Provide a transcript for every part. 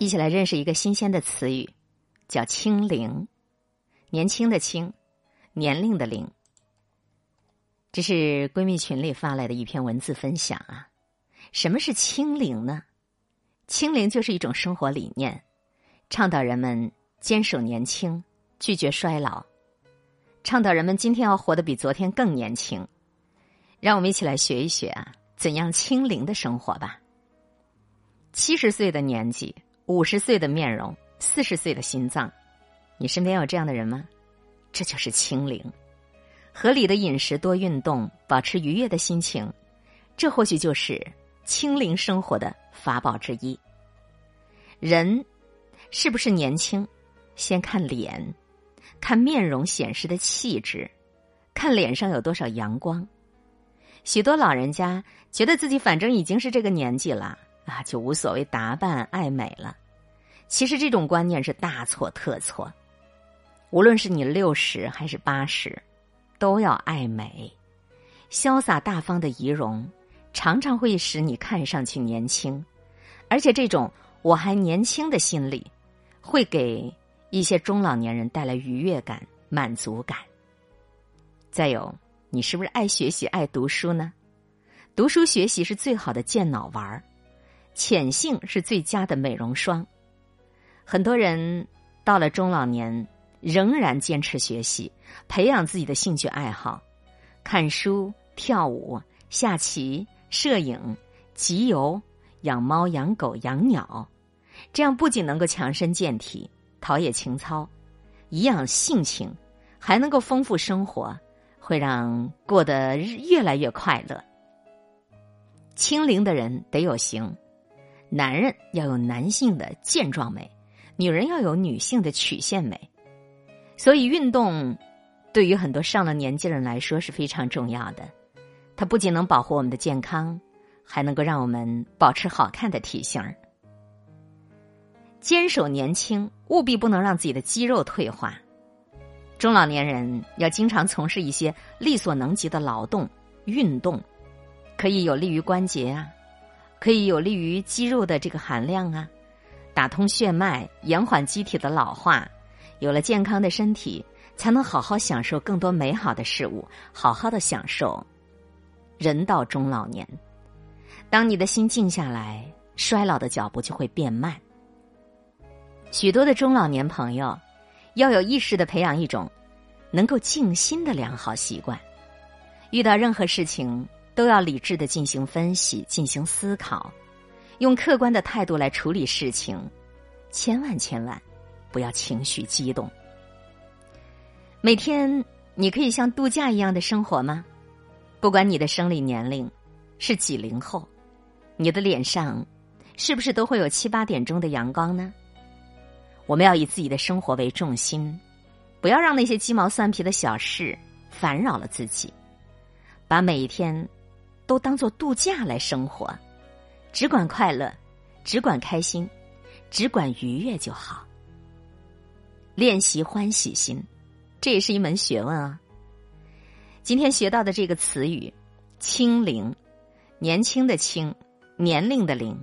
一起来认识一个新鲜的词语，叫“清龄”，年轻的“轻”，年龄的“龄”。这是闺蜜群里发来的一篇文字分享啊。什么是清龄呢？清龄就是一种生活理念，倡导人们坚守年轻，拒绝衰老，倡导人们今天要活得比昨天更年轻。让我们一起来学一学啊，怎样清龄的生活吧。七十岁的年纪。五十岁的面容，四十岁的心脏，你身边有这样的人吗？这就是清零。合理的饮食，多运动，保持愉悦的心情，这或许就是清零生活的法宝之一。人是不是年轻？先看脸，看面容显示的气质，看脸上有多少阳光。许多老人家觉得自己反正已经是这个年纪了。啊，就无所谓打扮爱美了。其实这种观念是大错特错。无论是你六十还是八十，都要爱美。潇洒大方的仪容，常常会使你看上去年轻。而且这种我还年轻的心理，会给一些中老年人带来愉悦感、满足感。再有，你是不是爱学习、爱读书呢？读书学习是最好的健脑丸儿。浅性是最佳的美容霜。很多人到了中老年，仍然坚持学习，培养自己的兴趣爱好，看书、跳舞、下棋、摄影、集邮、养猫、养狗、养鸟。这样不仅能够强身健体、陶冶情操、颐养性情，还能够丰富生活，会让过得越来越快乐。清灵的人得有型。男人要有男性的健壮美，女人要有女性的曲线美。所以，运动对于很多上了年纪的人来说是非常重要的。它不仅能保护我们的健康，还能够让我们保持好看的体型。坚守年轻，务必不能让自己的肌肉退化。中老年人要经常从事一些力所能及的劳动运动，可以有利于关节啊。可以有利于肌肉的这个含量啊，打通血脉，延缓机体的老化。有了健康的身体，才能好好享受更多美好的事物，好好的享受人到中老年。当你的心静下来，衰老的脚步就会变慢。许多的中老年朋友要有意识的培养一种能够静心的良好习惯，遇到任何事情。都要理智的进行分析、进行思考，用客观的态度来处理事情，千万千万不要情绪激动。每天你可以像度假一样的生活吗？不管你的生理年龄是几零后，你的脸上是不是都会有七八点钟的阳光呢？我们要以自己的生活为重心，不要让那些鸡毛蒜皮的小事烦扰了自己，把每一天。都当做度假来生活，只管快乐，只管开心，只管愉悦就好。练习欢喜心，这也是一门学问啊。今天学到的这个词语“清龄”，年轻的“轻”，年龄的“龄”，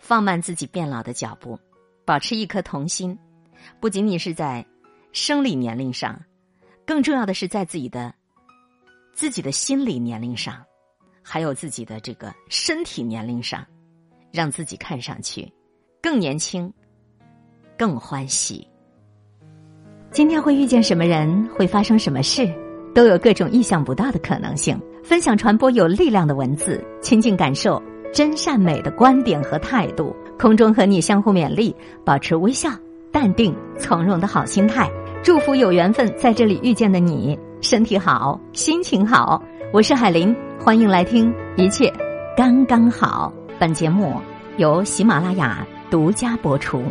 放慢自己变老的脚步，保持一颗童心，不仅仅是在生理年龄上，更重要的是在自己的自己的心理年龄上。还有自己的这个身体年龄上，让自己看上去更年轻、更欢喜。今天会遇见什么人，会发生什么事，都有各种意想不到的可能性。分享传播有力量的文字，亲近感受真善美的观点和态度。空中和你相互勉励，保持微笑、淡定、从容的好心态。祝福有缘分在这里遇见的你，身体好，心情好。我是海林。欢迎来听，一切刚刚好。本节目由喜马拉雅独家播出。